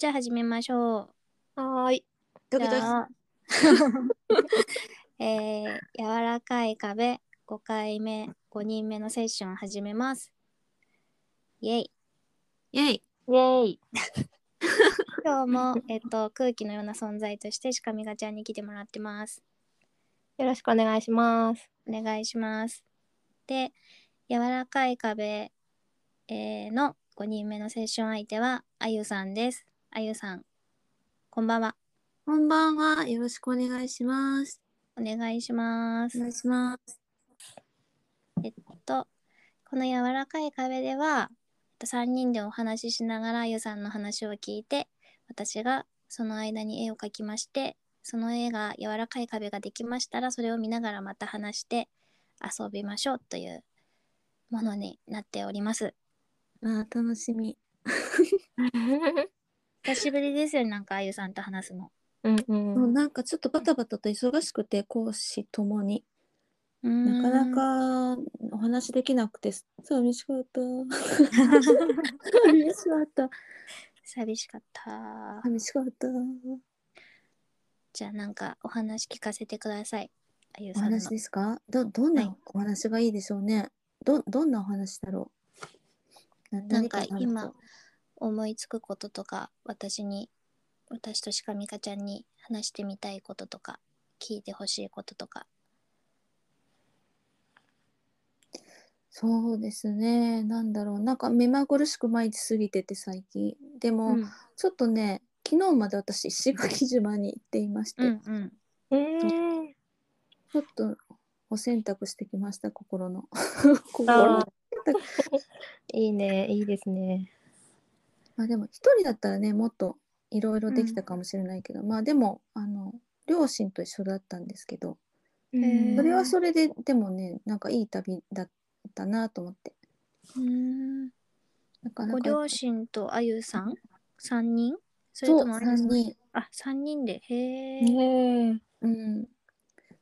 じゃあ始めましょう。はーい。ドキドキ。えー、柔らかい壁5回目5人目のセッション始めます。イェイイェイ。イェイ。今日も、えっと、空気のような存在としてしかみがちゃんに来てもらってます。よろしくお願いします。お願いします。で、柔らかい壁、えーの5人目のセッション相手はあゆさんです。あゆさん、こんばんは。こんばんは。よろしくお願いします。お願いしますお。願いします。えっと、この柔らかい壁では、えっと、3人でお話ししながらあゆさんの話を聞いて、私がその間に絵を描きまして、その絵が柔らかい壁ができましたら、それを見ながらまた話して遊びましょうというものになっております。あー楽しみ。久しぶりですよね、なんかあゆさんと話すの。うんう。もうんなんかちょっとバタバタと忙しくて講師ともにななかなかお話できなくて寂しかった。寂しかった。寂しかった。寂しかった。じゃあなんかお話聞かせてください。あゆおさんの。話ですか？どどんはいなお話がいいでしょうね。どどんなお話だろう？ななんか今思いつくこととか私に私としかみかちゃんに話してみたいこととか聞いてほしいこととかそうですね。なんだろう。なんか目まぐるしく毎日過ぎてて最近。でも、うんちょっとね、昨日まで私石垣島に行っていまして、うんうんうん。ちょっとお洗濯してきました心の。あ心のー いいね。いいですね。まあでも一人だったらねもっといろいろできたかもしれないけど、まあでもあの両親と一緒だったんですけど、ー。それはそれででもねなんかいい旅だったなと思って。うん。なかなかご両親とあゆさん？3人？それともあゆさん？3人。あ三人で。へえ、ねえ。うん、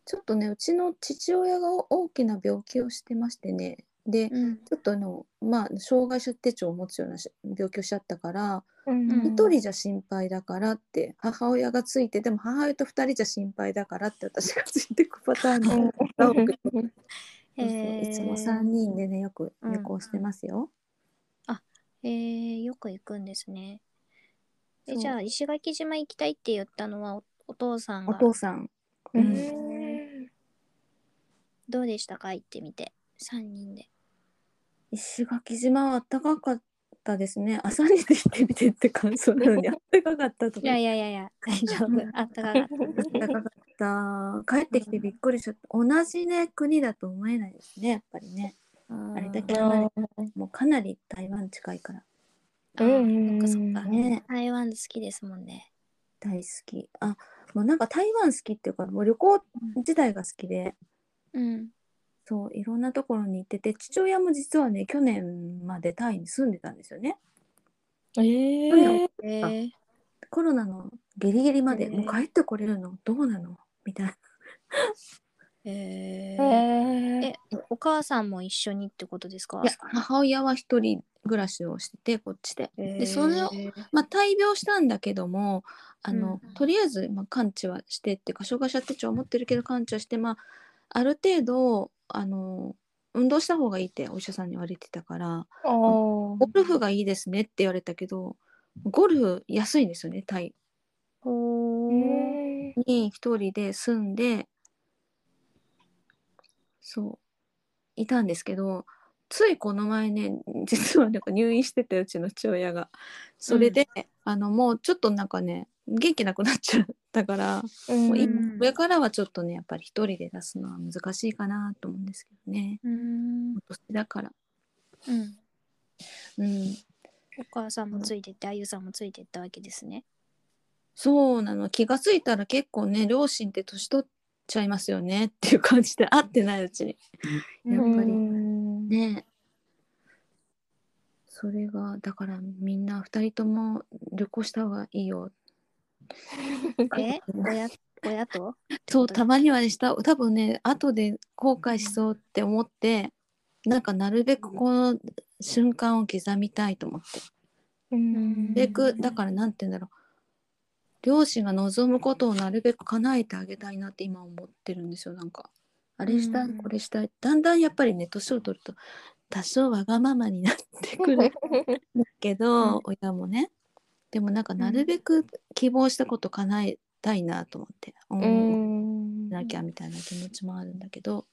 ちょっとねうちの父親が大きな病気をしてましてねでうん。ちょっとあのまあ障害者手帳を持つようなし病気をしちゃったからうんうん一、人じゃ心配だからって母親がついてでも母親と二人じゃ心配だからって私がついてくパターンのが多くいつも3人でねよく旅行してますよ。へえよく行くんですね。えじゃあ石垣島行きたいって言ったのはおお父さんおが父さん、ううん。ん。どうでしたか？行ってみて。3人で石垣島は暖かかったですね。朝にで行ってみてって感想なのに 暖かかったとか。いやいやいやいや大丈夫。あったかかった暖かかった。帰ってきてびっくりしちゃった。同じね国だと思えないですねやっぱりね。あれだけ離れもうかなり台湾近いから。あーそっかそっかね。台湾好きですもんね。大好き。あもうなんか台湾好きっていうかもう旅行自体が好きで。うんそういろんなところに行ってて父親も実はね去年までタイに住んでたんですよね。えええ。へえコロナのギリギリまで、へえもう帰ってこれるのどうなのみたいな。へええお母さんも一緒にってことですか？いや母親は一人暮らしをしててこっちで。でそれをまあ、大病したんだけどもあの、うんとりあえず、まあ、完治はしてっていうか障害者手帳を持ってるけど完治はして、まあ、ある程度あの運動した方がいいってお医者さんに言われてたからおゴルフがいいですねって言われたけどゴルフ安いんですよねタイ。に一人で住んでそういたんですけどついこの前ね実はなんか入院しててうちの父親が。それで、あのもうちょっとなんかね元気なくなっちゃったから、もういうん上からはちょっとねやっぱり一人で出すのは難しいかなと思うんですけどね。うーん。お年だから。うん。うん。お母さんもついてってあゆさんもついてったわけですね。そうなの。気がついたら結構ね両親って年取っちゃいますよねっていう感じで会ってないうちに。やっぱりうんね。それがだからみんな2人とも旅行した方がいいよ。え？親親と？そうたまにはでした。多分ね後で後悔しそうって思ってなんかなるべくこの瞬間を刻みたいと思って。うん。なるべくだからなんて言うんだろう。両親が望むことをなるべく叶えてあげたいなって今思ってるんですよなんかあれしたいうん。これしたい。だんだんやっぱりね年を取ると多少わがままになってくるけど、うん。親もね。でもなんかなるべく希望したこと叶えたいなと思って、ううんんなきゃみたいな気持ちもあるんだけど。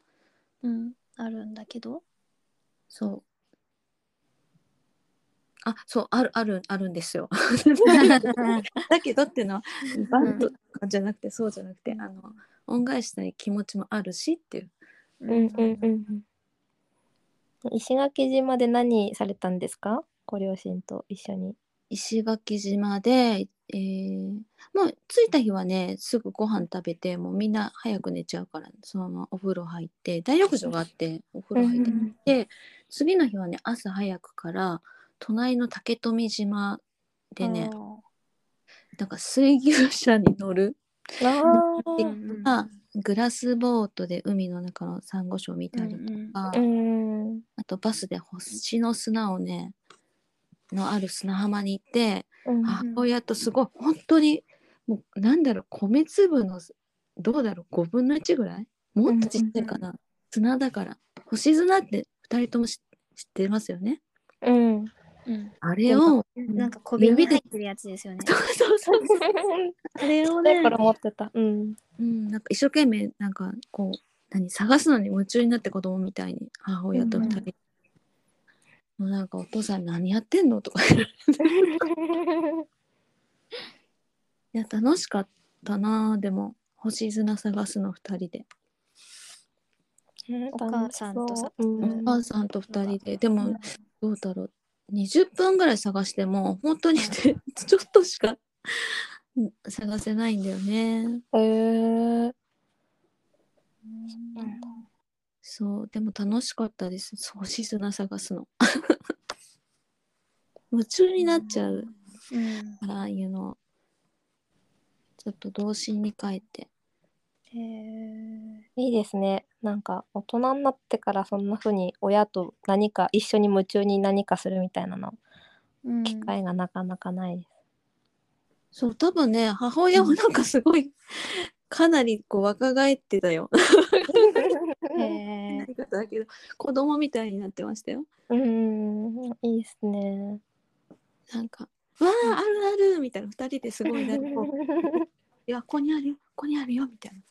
うん、あるんだけど。そう。あそうあるあるあるんですよ。だけどっていうのはバントとかじゃなくてそうじゃなくて、あの恩返ししたい気持ちもあるしっていう。うんうんうん石垣島で何されたんですか？ご両親と一緒に。石垣島で、えーもう着いた日はねすぐご飯食べてもうみんな早く寝ちゃうからそのままお風呂入って大浴場があってお風呂入って、うんで次の日はね朝早くから隣の竹富島でねなんか水牛車に乗るあグラスボートで海の中のサンゴ礁を見たりとか、うんあとバスで星の砂をねのある砂浜に行って、うん母親とすごい本当にもうなんだろう米粒のどうだろう5分の1ぐらい？もっとちっちゃいかな、砂だから。星砂って2人とも知知ってますよね？うんうんあれをなんか小瓶に入ってるやつですよね。そうそうそうあれをねだから持ってた。うん。うん、なんか一生懸命なんかこう何探すのに夢中になって子供みたいに母親と二人、もうなんかお父さん何やってんの？とか。言っていや楽しかったなでも。星砂探すの二人で、お母さんとさうん。お母さんと二人で。でもどうだろう20分ぐらい探しても本当にねちょっとしかうん探せないんだよね。へー。そうでも楽しかったです。星砂探すの。夢中になっちゃううん。からああいうのちょっと童心に帰ってへえいいですね。なんか大人になってからそんな風に親と何か一緒に夢中に何かするみたいなのうん機会がなかなかないです。そう多分ね母親もなんかすごいかなりこう若返ってたよ へえだけど子供みたいになってましたようん、いいですね。なんか「わああるある」みたいな二人ですごいなんかこう「いやここにあるよここにあるよ」みたいな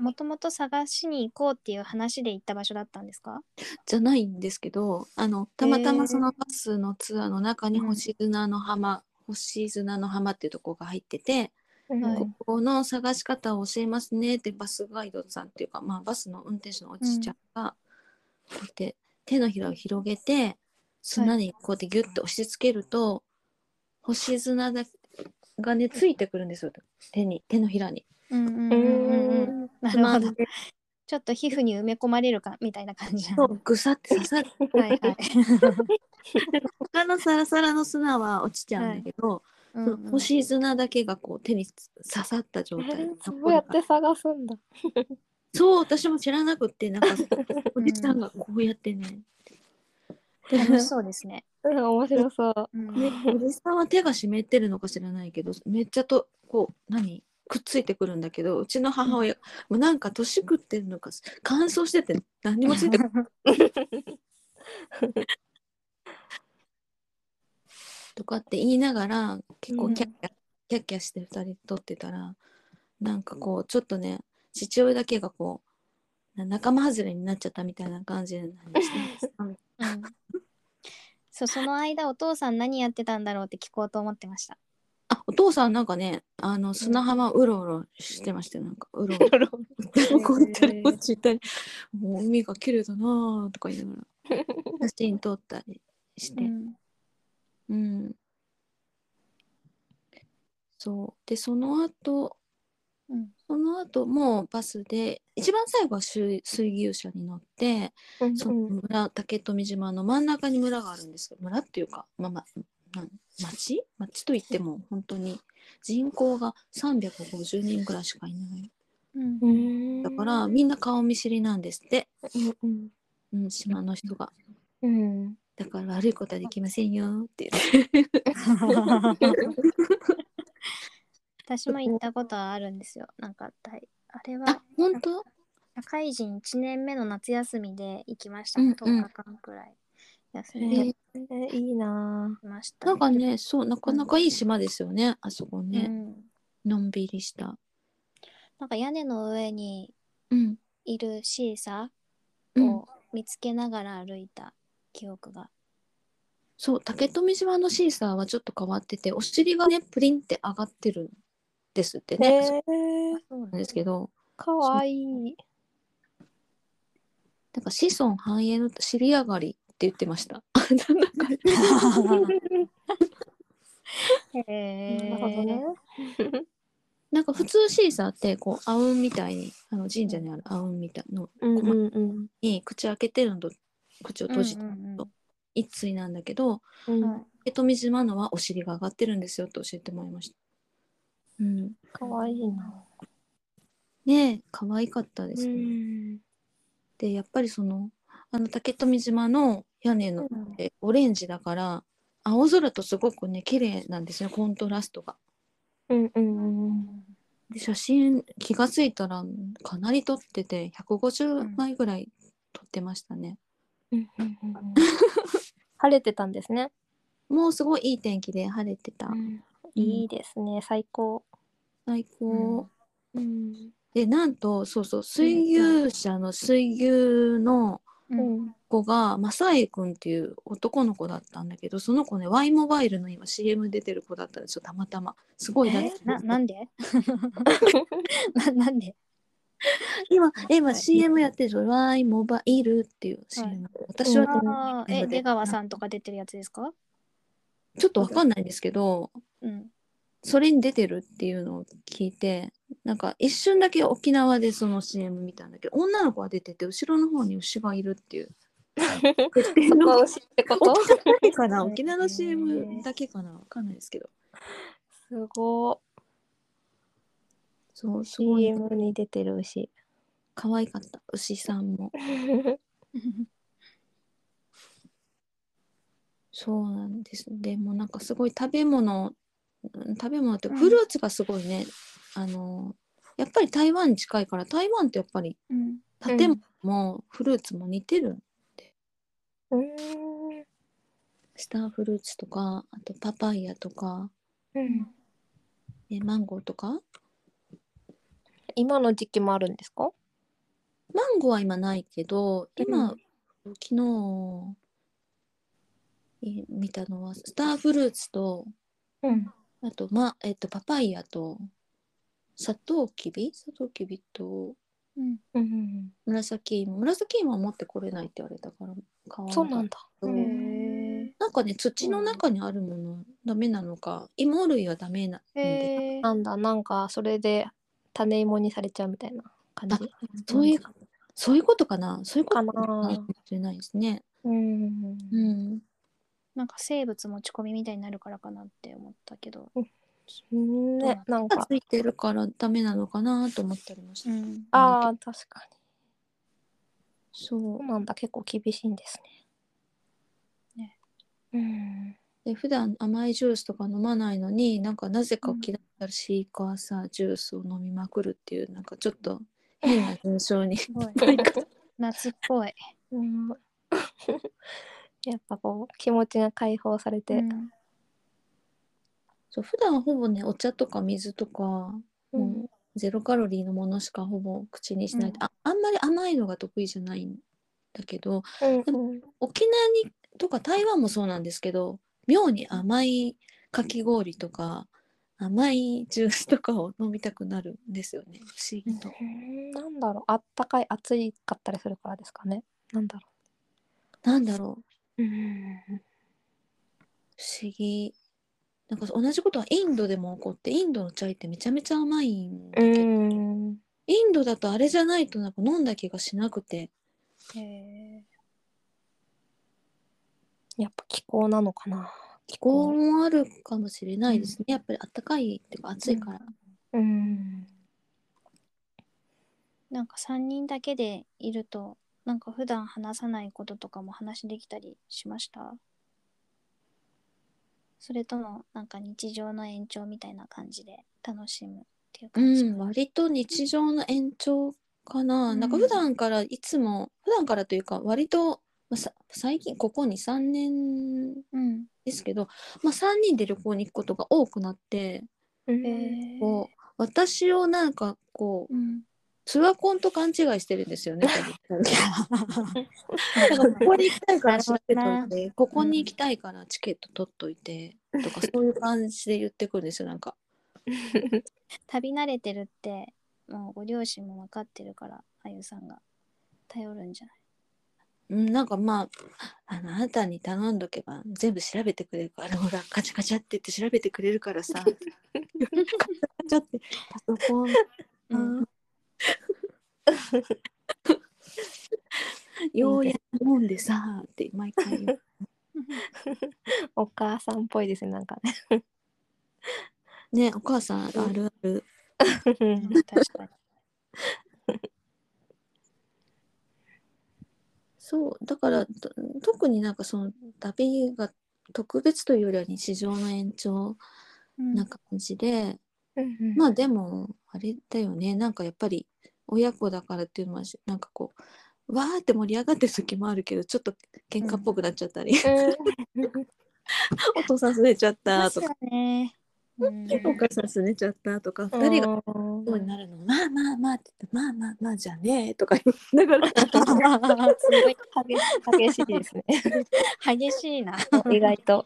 もともと探しに行こうっていう話で行った場所だったんですか？じゃないんですけどあのたまたまそのバスのツアーの中にうん。星砂の浜、星砂の浜っていうとこが入ってて、うんはい。ここの探し方を教えますねってバスガイドさんっていうか、まあ、バスの運転手のおじちゃんがこうやって手のひらを広げて砂にこうやってギュッと押し付けると、星砂だがねついてくるんですよ手に手のひらに。ううんうんうん。うんうんんなるほど。ちょっと皮膚に埋め込まれるかみたいな感じなの。そうぐさって刺さって。はいはい。他のサラサラの砂は落ちちゃうんだけど、うんその星砂だけがこう手に刺さった状態。でそうやって探すんだ。そう私も知らなくってなんか おじさんがこうやってね、楽しそうですね。うん、面白そう。うんねおじさんは手が湿ってるのか知らないけどめっちゃとこう何？くっついてくるんだけどうちの母親、もうなんか年食ってるのか乾燥してて何にもついてこない。とかって言いながら結構キャッキャ、キャッキャして2人で撮ってたらなんかこうちょっとね父親だけがこうな仲間外れになっちゃったみたいな感じで何してうん。そうその間お父さん何やってたんだろうって聞こうと思ってました。あお父さんなんかねあの砂浜うろうろしてましたよなんかうろうろ こうやってこっち行ったりもう海が綺麗だなぁとか言いながら 写真撮ったりして、うんうん。そう。で、その後、うんその後もうバスで、一番最後は水水牛車に乗って、うんその村、竹富島の真ん中に村があるんですよ。村っていうか、まあまあ、町？町といっても本当に。人口が350人ぐらいしかいない。うん。うんだからみんな顔見知りなんですって、うんうん、島の人が。うん。だから悪いことはできませんよ。って言って。私も行ったことはあるんですよ。なんか大あれあは本当？社会人1年目の夏休みで行きました。うんうん。10日間くらい。休んでへ行ええーいいなきました、なんかねそうなかなかいい島ですよねあそこうね、ん、のんびりした。なんか屋根の上にうん。いるシーサうん。ーを見つけながら歩いた記憶が。そう竹富島のシーサーはちょっと変わっててお尻がねプリンって上がってるんですってーね、えそうー、そうなんなんですけど。かわいい。なんか子孫繁栄の尻上がりって言ってました。なんかへなるほどねなんか普通シーサーってこうあうんみたいにあの神社にあるあうんみたいのに口開けてるのと口を閉じてうんうんうん。一対なんだけどうん。はい竹富島のはお尻が上がってるんですよと教えてもらいました。うん、かわいいな。ねえ可愛かったでうすね。ん。でやっぱりそのあの竹富島の屋根のオレンジだから青空とすごくね綺麗なんですよコントラストが。うんうんうん。で写真気がついたらかなり撮ってて150枚ぐらい撮ってましたね。うんうんうん。晴れてたんですね、もうすごいいい天気で晴れてた。いいですね最高。最高。うん。でなんとそうそう水牛車の水牛のうん。子が正恵くんっていう男の子だったんだけどその子ね Y モバイルの今 CM 出てる子だったんですよたまたま。すごいラッキーななんで？ななんで？今今 CM やってるぞ Y モバイルっていう CM、私は、あー。え出川さんとか出てるやつですか？ちょっとわかんないんですけどうん。それに出てるっていうのを聞いてなんか一瞬だけ沖縄でその CM 見たんだけど女の子が出てて後ろの方に牛がいるっていう。の推しってこと？沖縄 の CM だけかな？わかんないですけど。すごそうすいごい。CM に出てる牛。可愛かった。牛さんも。そうなんです。でもなんかすごい食べ物うん食べ物ってうん。フルーツがすごいね、あのやっぱり台湾に近いから台湾ってやっぱりうん。建物もフルーツも似てる、うん。スターフルーツとかあとパパイヤとか、うん。ね、マンゴーとか？今の時期もあるんですか？マンゴーは今ないけど今、うん。昨日え見たのはスターフルーツとうん。あと、ま、えっと、パパイヤと、サトウキビ？サトウキビと、うん。うん紫芋。紫芋は持ってこれないって言われたから、買わなかった。そうなんだ。なんかね、土の中にあるもの、ダメなのか、芋類はダメなんで、なんだなんかそれで種芋にされちゃうみたいな感じ？そういう、そういうことかな？そういうことかな？かもしれないですね。うん。うん。なんか生物持ち込みみたいになるからかなって思ったけど、ねなんか。ついてるからダメなのかなと思ったりもした。ん、ああ確かに。そう。なんだ。結構厳しいんですね。うん。で普段甘いジュースとか飲まないのになんかなぜか沖縄からシーカーサージュースを飲みまくるっていうなんかちょっと 変な現象にすごい。夏っぽい、うん。やっぱこう気持ちが解放されて、うんそう普段はほぼねお茶とか水とか、うん。もうゼロカロリーのものしかほぼ口にしない、うん。ああんまり甘いのが得意じゃないんだけどうんうん。沖縄にとか台湾もそうなんですけど妙に甘いかき氷とか甘いジュースとかを飲みたくなるんですよね。不思議と。うんなんだろう。あったかい暑いかったりするからですかね。なんだろなんだろうう。うん。不思議なんか同じことはインドでも起こってインドのチャイってめちゃめちゃ甘いんだうけど、ん。インドだとあれじゃないとなんか飲んだ気がしなくて。へやっぱ気候なのかな気気候もあるかもしれないですね、やっぱり暖かいっていうか暑いから、うん。なんか3人だけでいるとなんか普段話さないこととかも話できたりしました？それともなんか日常の延長みたいな感じで楽しむっていうう感じ、ん、割と日常の延長かな。なんかうん普段からいつも、普段からというか、割と、まあ、さ最近、ここ2、3年うん。ですけど、まあ、3人で旅行に行くことが多くなって、こう私をなんかこう、うんツアコンと勘違いしてるんですよね。ここに行きたいから調べといて、ここに行きたいからチケット取っといて、とか そういう感じで言ってくるんですよ、なんか。旅慣れてるってもうご両親も分かってるからあゆさんが頼るんじゃない？うん、なんかまあ、あのあなたに頼んどけば全部調べてくれるから、ほら、カチャカチャって言って調べてくれるからさ。カチャカチャって、パソコン、うん ようやく飲んでさ、って毎回言う。お母さんっぽいですねなんかねね、お母さんあるある。うん確かにそう、だから、と特になんかその旅が特別というよりは日常の延長うんな感じで、うんまあでも、あれだよね、なんかやっぱり親子だからっていうのは、なんかこう、わーって盛り上がってる時もあるけど、ちょっと喧嘩っぽくなっちゃったり、お父さんすねちゃったとか、お母さんすねちゃったとか、二人ががそうになるの、まあまあまあって言って、まあまあまあじゃねえとか言いながら、すごい激しいですね。激しいな意外と。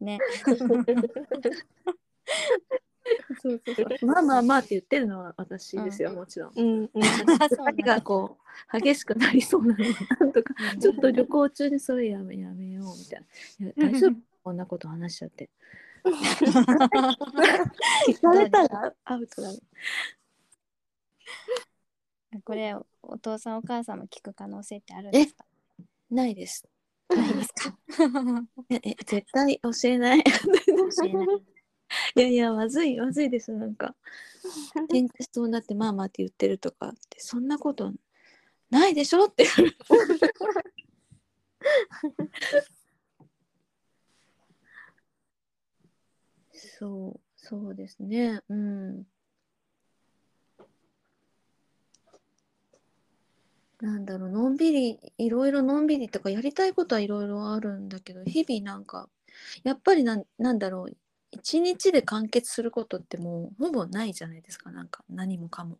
ね そうそうそうまあまあまあって言ってるのは私ですよ、もちろん。うんうん がこう激しくなりそうなのをなんとかうんちょっと旅行中にそれやめやめようみたいな。いや大丈夫？こんなこと話しちゃって。聞かれたらアウトだね。これお父さんお母さんも聞く可能性ってあるんですか？ないです。ないですか？ええ絶対教えない。教えないいやいやまずいまずいですなんか喧嘩しそうになってまあまあって言ってるとかってそんなことないでしょって。そうそうですねうん。なんだろうのんびりいろいろのんびりとかやりたいことはいろいろあるんだけど日々なんかやっぱりなんなんだろう一日で完結することってもうほぼないじゃないですか。なんか何もかも。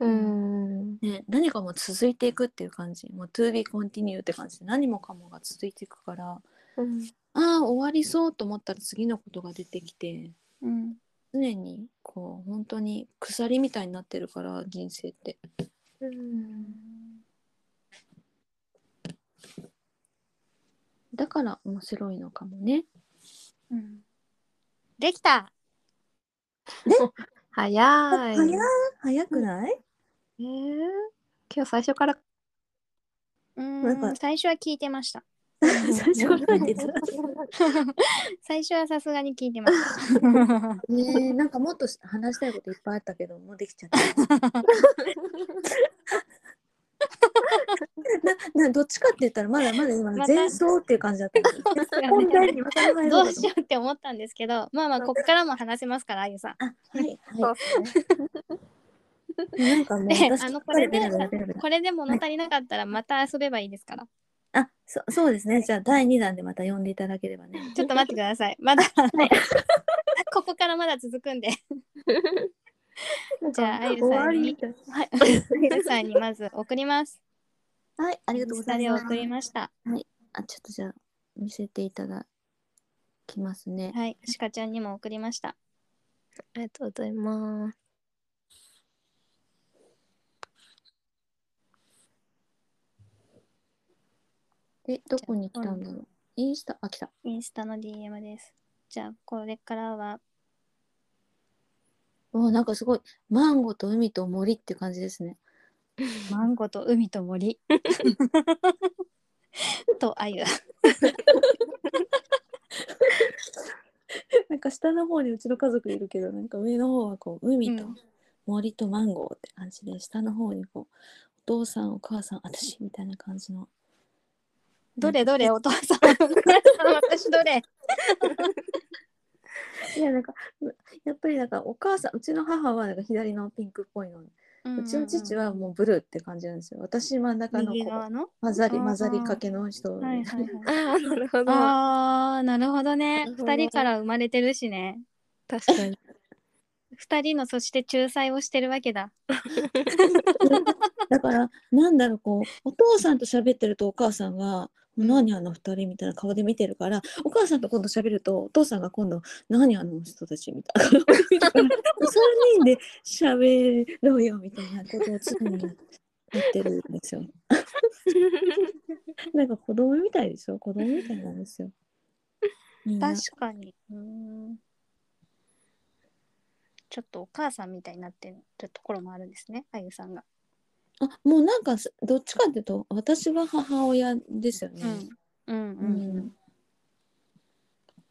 うん。ね、何かも続いていくっていう感じ。もう to be continue って感じで何もかもが続いていくから。うん。ああ終わりそうと思ったら次のことが出てきて。うん。常にこう本当に鎖みたいになってるから人生って。うん。だから面白いのかもね。うんできた。早い。早い。早くない？えー。今日最初から。うなんか。ん最初は聞いてました。最初から言ってた。最初はさすがに聞いてました。ねえなんかもっと話したいこといっぱいあったけどもうできちゃったななどっちかって言ったらまだまだ今前奏っていう感じだったの。本題にどうしようって思ったんですけどまあまあこっからも話せますからあゆさん。あはいなんかもうあのこれでベラベラベラベラ。これで物足りなかったらまた遊べばいいですから。あそそうですね。じゃあ第2弾でまた呼んでいただければね。ちょっと待ってください。まだ。ここからまだ続くんで。じゃああゆ終さんに。はい。あゆさんにまず送りますはいありがとうございます。送りました。あちょっとじゃあ見せていただきますね。はいしかちゃんにも送りました。ありがとうございます。でどこに来たんだろう？インスタ？あ来た。インスタの DM です。じゃあこれからは。おなんかすごい。マンゴーと海と森って感じですね マンゴーと海と森。とあゆ なんか下の方にうちの家族いるけどなんか上の方はこう海とうん。森とマンゴーって感じで、下の方にこうお父さんお母さん私みたいな感じの。どれどれお父さん。私どれ。いやなんかやっぱりなんかお母さんうちの母はなんか左のピンクっぽいの、うちの父はもうブルーって感じなんですよ。私真ん中の右側の？混ざり混ざりかけの人、はいはいはい。ああなるほど。あーなるほどね。二人から生まれてるしね。確かに。二人のそして仲裁をしてるわけだ。だからなんだろうこうお父さんと喋ってるとお母さんが「何あの二人」みたいな顔で見てるからお母さんと今度喋るとお父さんが今度「何あの人たち」みたいな。顔で見てから3人で喋ろうよみたいなことを常にやってるんですよ。なんか子供みたいでしょ？子供みたいなんですよ。確かに。うーん。ちょっとお母さんみたいになってるところもあるんですねあゆさんがあもうなんかすどっちかっていうと私が母親ですよね。うんうん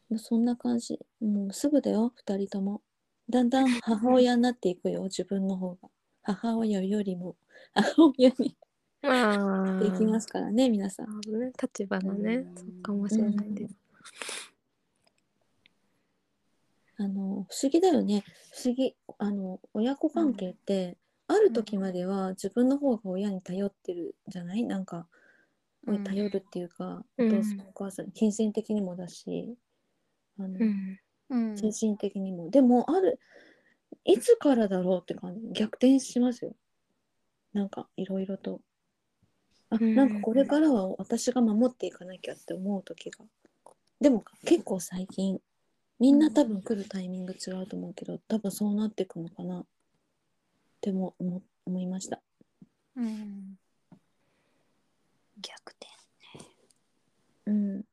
もうそんな感じ。もうすぐだよ、二人とも。だんだん母親になっていくよ、自分の方が。母親よりも母親にできますからね、皆さん。ね立場がねうんそうかもしれないですあの、不思議だよね。不思議。あの、親子関係って、ある時までは自分の方が親に頼ってるじゃない？なんか、うん頼るっていうか、うんお父さん、お母さん、金銭的にもだし、あの、うんうん精神的にも。でも、ある、いつからだろうって感じ。逆転しますよ。なんか、いろいろと。あ、うんなんかこれからは私が守っていかなきゃって思う時が。でも、結構最近、みんな多分来るタイミング違うと思うけど、多分そうなっていくのかなっても思思いました。うん。逆転うん。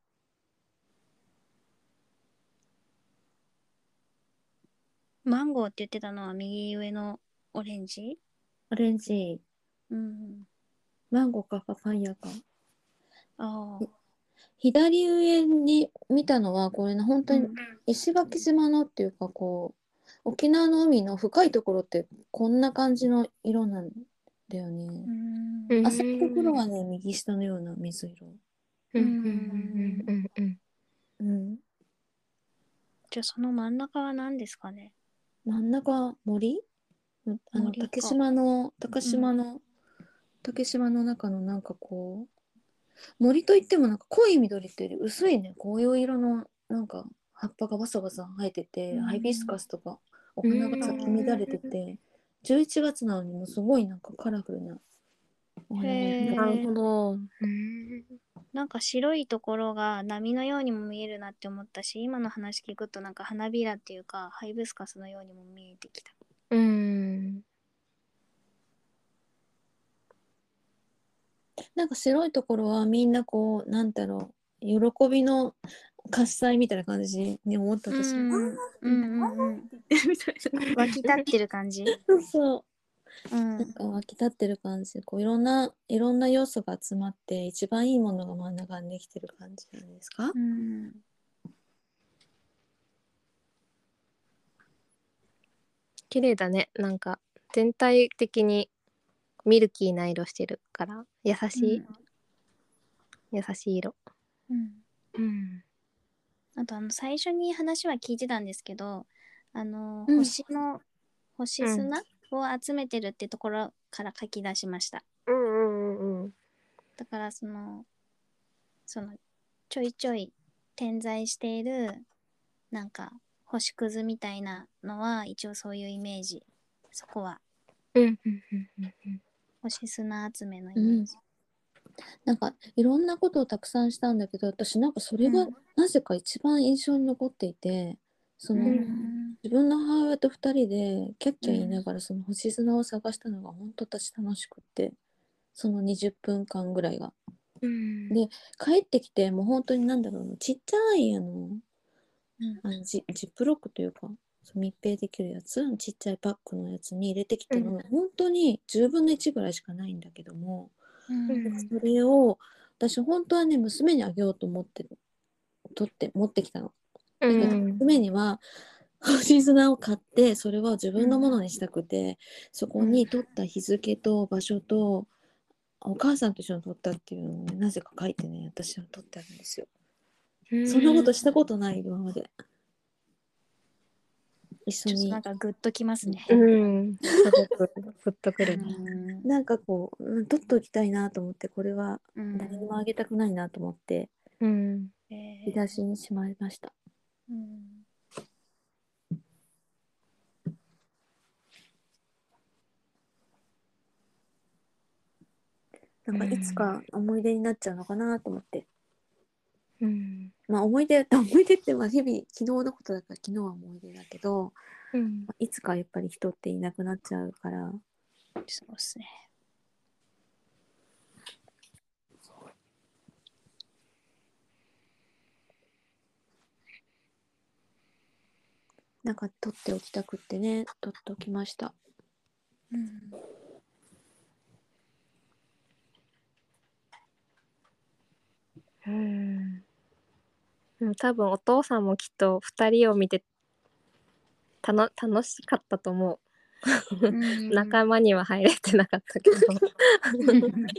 マンゴーって言ってたのは右上のオレンジ？オレンジ、うん。マンゴーかパパイヤか。ああ。左上に見たのは、これね、本当に石垣島のっていうかこう沖縄の海の深いところってこんな感じの色なんだよね。うん。うんあそこのところはね右下のような水色。うんうんうんうんうんうん。じゃあその真ん中は何ですかね？真ん中森？あの竹島の竹島の、竹島の中のなんかこう森といってもなんか濃い緑っていうより薄いね紅葉色のなんか葉っぱがバサバサ生えてて、うん。ハイビスカスとかお花が咲き乱れてて、11月なのにもうすごいなんかカラフルなお花がへーなるほど。うん。なんか白いところが波のようにも見えるなって思ったし今の話聞くとなんか花びらっていうかハイビスカスのようにも見えてきた。うん。なんか白いところはみんなこうなんだろう喜びの喝采みたいな感じに思った私、うん。あうんうんうん。ーみたいな湧き立ってる感じ？そうそう。うん。なんか湧き立ってる感じ。でこういろんないろんな要素が集まって一番いいものが真ん中にできてる感じなんですか、うん。綺麗だね。なんか全体的にミルキーな色してるから優しい、優しい色。うん。うんあとあの最初に話は聞いてたんですけどあの、うん。星の星砂を集めてるってところから書き出しました。うんうんうんうん。だからそのそのちょいちょい点在しているなんか星屑みたいなのは一応そういうイメージ。そこは。うんうんうんうんうん。星砂集めのイメージ、なんかいろんなことをたくさんしたんだけど私なんかそれがうん。なぜか一番印象に残っていてその、うん。自分の母親と2人でキャッキャ言いながらその星砂を探したのが本当私楽しくってその20分間ぐらいが。うん。で帰ってきてもう本当になんだろうなちっちゃいあのうん。あのジジップロックというか密閉できるやつ？ちっちゃいパックのやつに入れてきたの、うん。本当に10分の1ぐらいしかないんだけども、それを私本当はね娘にあげようと思って取って持ってきたの。だけど娘には星砂を買ってそれは自分のものにしたくて、そこに取った日付と場所とお母さんと一緒に撮ったっていうのをねなぜか書いてね私は撮ってあるんですよ。そんなことしたことない今まで。一緒にちょっとなんかグッときますね。うん。すごくグッとくるね。うんなんかこううん撮っておきたいなと思ってこれはうん誰にもあげたくないなと思ってうん。えー見出しにしまいました。うんなんかいつか思い出になっちゃうのかなと思って。うん。まあ思い出 思い出ってまあ日々昨日のことだから昨日は思い出だけどうん。いつかやっぱり人っていなくなっちゃうからそうですね。なんか撮っておきたくってね撮っておきました。うんうん。でも多分お父さんもきっと二人を見てたの楽しかったと思う。仲間には入れてなかったけど、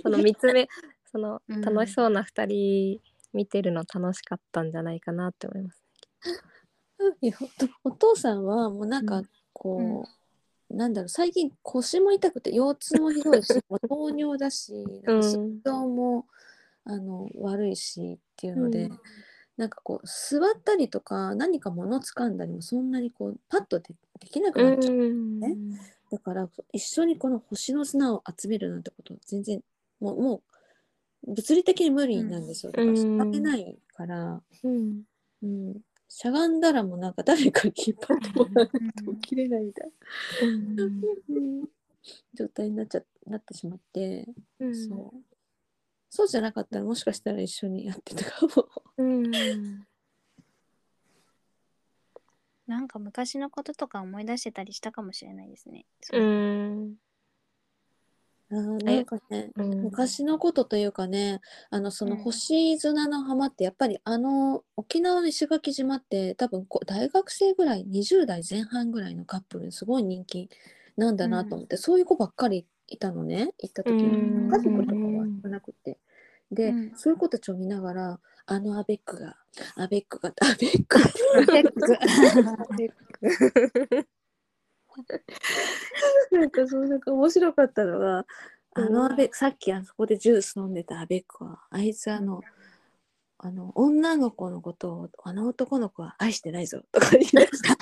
その見つめそのうん楽しそうな二人見てるの楽しかったんじゃないかなって思います。いやお父さんはもうなんかうん。こう、なんだろう最近腰も痛くて腰痛もひどいしもう 糖尿だし心臓も、あの悪いしっていうので、うんなんかこう座ったりとか何か物掴んだりもそんなにこうパッとでできなくうなっちゃう、ん。ねだから一緒にこの星の砂を集めるなんてこと全然もうもう物理的に無理なんですよ。だからしらけないから、うん。うん、しゃがんだらもうなんか誰かに引っ張ってもらわないと起きれないみたいな、うん。状態になっちゃなってしまって、うん。そうそうじゃなかったらもしかしたら一緒にやってたかも。うん。なんか昔のこととか思い出してたりしたかもしれないですね。うん。あーなんかねうん昔のことというかねあのそのうん星砂の浜ってやっぱりあの沖縄の石垣島って多分大学生ぐらい20代前半ぐらいのカップルにすごい人気なんだなと思って、そういう子ばっかりいたのね行った時にうん家族とかは少なくて。で、うん。そういう子たちを見ながらあのアベックがアベックがアベックなんかそうなんか面白かったのが、あのアベさっきあそこでジュース飲んでたアベックはあいつあの、あの女の子のことをあの男の子は愛してないぞとか言い出した。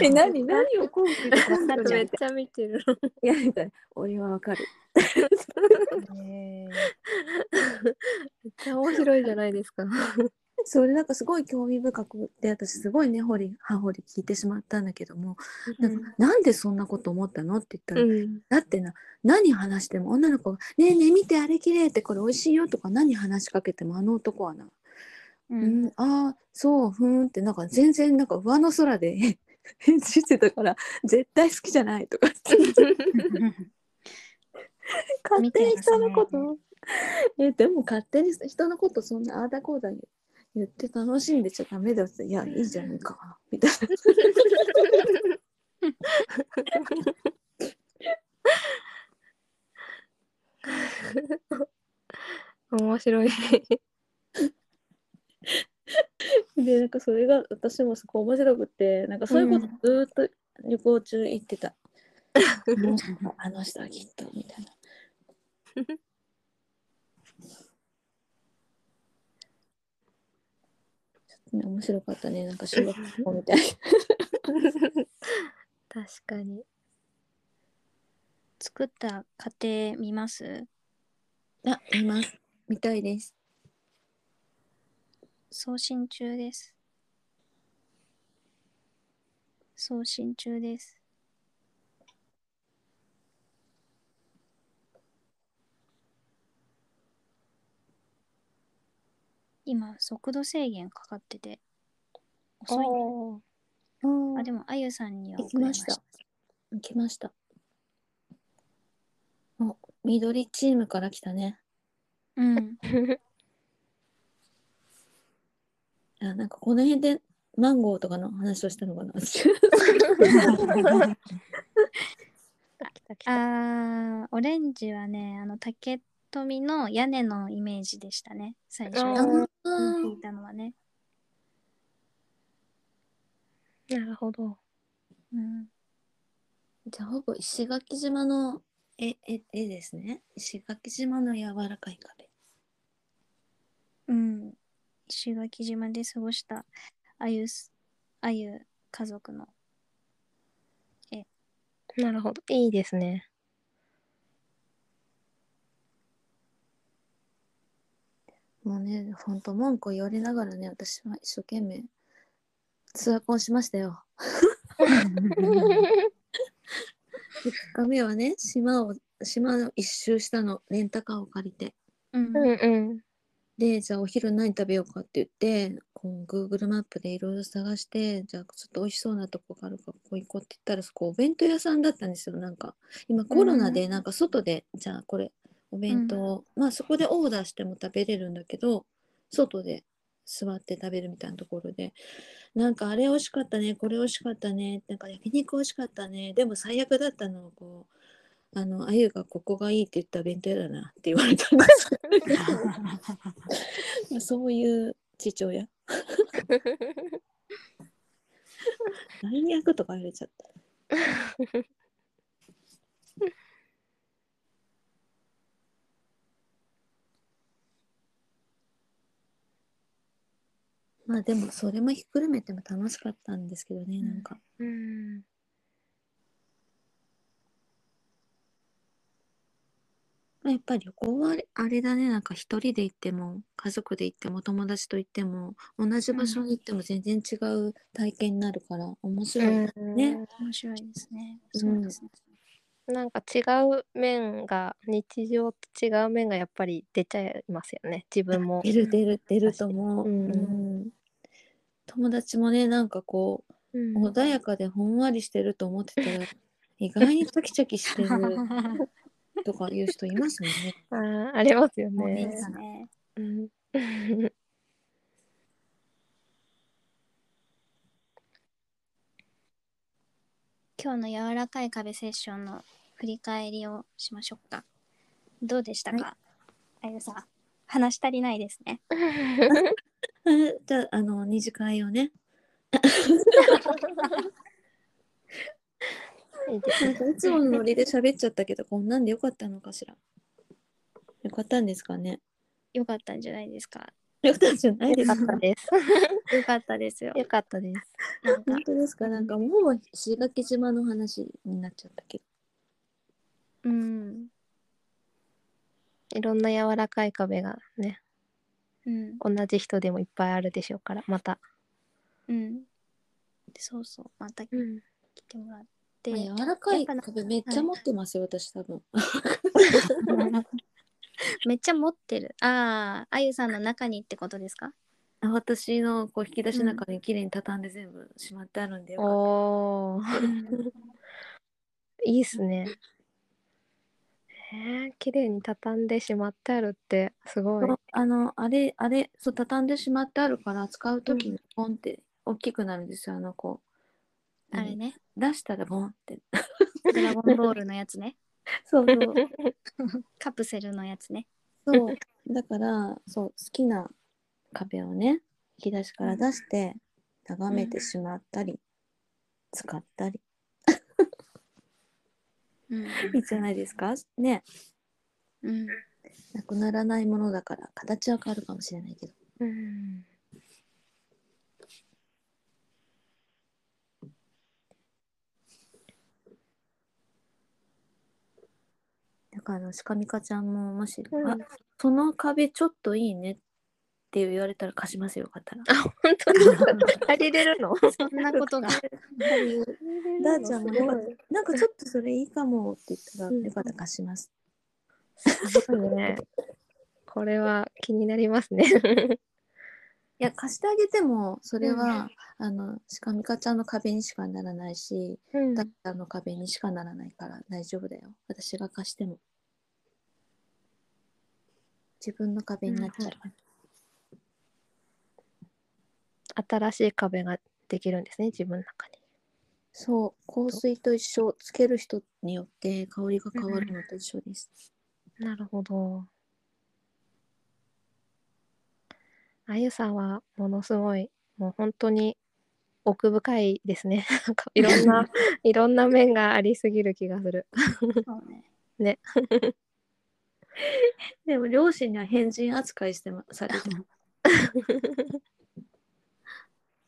え何何を根拠にわかるじゃんめっちゃ見てる。いやみたいな俺はわかる。めっちゃ面白いじゃないですか。それなんかすごい興味深くて私すごい根掘り葉掘り聞いてしまったんだけども、なんかなんでそんなこと思ったのって言ったら、うん。だってな何話しても女の子が「ねえねえ見てあれきれいってこれ美味しいよ」とか何話しかけてもあの男はな「ううんん、ああそうふーん」ってなんか全然なんか上の空で返事してたから絶対好きじゃないとか 勝手に人のこと、えでも勝手に人のことそんなああだこうだ言って楽しんでちゃダメだよっていやいいじゃないかみたいな。面白い。でなんかそれが私もすごい面白くてなんかそういうことずーっと旅行中言ってた、もうあの人はきっとみたいな。ちょっとね面白かったねなんか小学校みたい。確かに。作った家庭見ます？あ見ます。見たいです送信中です。送信中です。今、速度制限かかってて、遅いね。ああ、でも、あゆさんには行送りまし。きましたた行きましたお緑チームから来たねうん。あなんかこの辺でマンゴーとかの話をしたのかな。あー、オレンジはね、あの、竹富の屋根のイメージでしたね最初聞いたのはね、なるほど。うん、じゃあほぼ石垣島の絵絵絵ですね。石垣島の柔らかい壁。うん、石垣島で過ごしたあゆすあゆ家族のなるほど。いいですね。もうね、ほんと文句を言われながらね、私は一生懸命ツアーコンしましたよ。2日目はね、島を、島を一周したの、レンタカーを借りて。うんうんうん。で、じゃあお昼何食べようかって言って、こう Google マップでいろいろ探して、じゃあちょっと美味しそうなとこがあるからここ行こうって言ったら、そこお弁当屋さんだったんですよ。なんか、今コロナでなんか外で、じゃあこれ、お弁当、まあそこでオーダーしても食べれるんだけど、外で座って食べるみたいなところで、なんかあれ美味しかったね、これ美味しかったね、なんか焼肉美味しかったね、でも最悪だったのはこう、あの、あゆがここがいいって言った弁当屋だなって言われたんです。ま あそういう父親。最悪とか言われちゃった。まあでもそれもひっくるめても楽しかったんですけどね、んなんか。うん。まあやっぱり旅行はあれだね、なんか一人で行っても、家族で行っても、友達と行っても、同じ場所に行っても全然違う体験になるから面白い。ね。面白いですね。うん。そうですね。なんか違う面が日常と違う面がやっぱり出ちゃいますよね。自分も。出る出る出ると思う。うんうん。友達もね、なんかこう、うん。穏やかでほんわりしてると思ってたら、意外にチャキチャキしてる とかいう人いますもんね。あーありますよねね。うん今日の柔らかい壁セッションの振り返りをしましょうか。どうでしたか、あゆさん。話し足りないですね。え じゃあ、あの、二次会をねなんかいつものノリで喋っちゃったけど、こんなんでよかったのかしら？よかったんですかね？よかったんじゃないですか？よかったんじゃないでよかすか？ったですよかったですよ。よかったですなんか本、当ですか？なんかもう石垣島の話になっちゃったけど。うん。いろんな柔らかい壁がねうん。同じ人でもいっぱいあるでしょうからまた、うん。そうそう。また来うん、てもらって。まあ柔らかい壁めっちゃ持ってますよ、私多分。めっちゃ持ってる。ああ、あゆさんの中にってことですか？あ私のこう引き出しの中に綺麗に畳んで全部しまってあるんでよかっおー いいっすねえー、綺麗に畳んでしまってあるってすごいた。あの、あれ、あれ、そう、畳んでしまってあるから、使うときにポンって大きくなるんですよ、あの、こう。あれね。出したらボンって。ドラゴンボールのやつね。そうそう。カプセルのやつね。そう。だから、そう、好きな壁をね、引き出しから出して、眺めてしまったり、使ったり。うん。いいじゃないですか？ね。うん。なくならないものだから、形は変わるかもしれないけど。うんだから、あの、しかみかちゃんも、もし、うんあ、その壁ちょっといいねって言われたら貸しますよ、よかったら。あ本当ですか借りれるのそんなことが。ダーちゃんもよかったなんかちょっとそれいいかもって言ったら、うんよかったら貸します。すごいねこれは気になりますね いや、貸してあげても、それは、あの、しかみかちゃんの壁にしかならないし、うんダーちゃんの壁にしかならないから大丈夫だよ。私が貸しても。自分の壁になっちゃう、新しい壁ができるんですね自分の中に。そう香水と一緒つける人によって香りが変わるのと一緒です、うん、なるほど。あゆさんはものすごいもう本当に奥深いですね。いろんな いろんな面がありすぎる気がする。ね。ね。でも両親には変人扱いしてまされてます。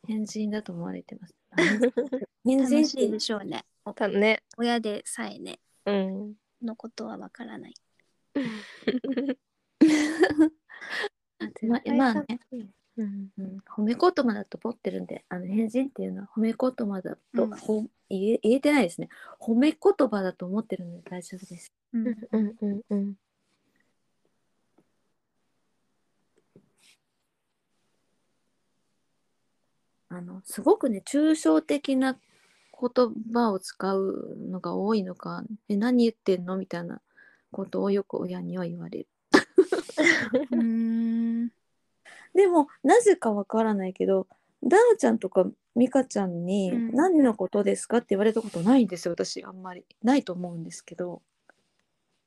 変人だと思われてます。変人楽しいでしょうね。おたね。親でさえね、うん。のことはわからない。ままあね、うん。うん、褒め言葉だとポってるんで、あの変人っていうのは褒め言葉だと、うんほ言え言えてないですね。褒め言葉だと思ってるので大丈夫です。うんうんうんうん。あのすごくね抽象的な言葉を使うのが多いのか「え何言ってんの?」みたいなことをよく親には言われる。うーん。でもなぜかわからないけどダーちゃんとかミカちゃんに「うん何のことですか?」って言われたことないんですよ私あんまりないと思うんですけど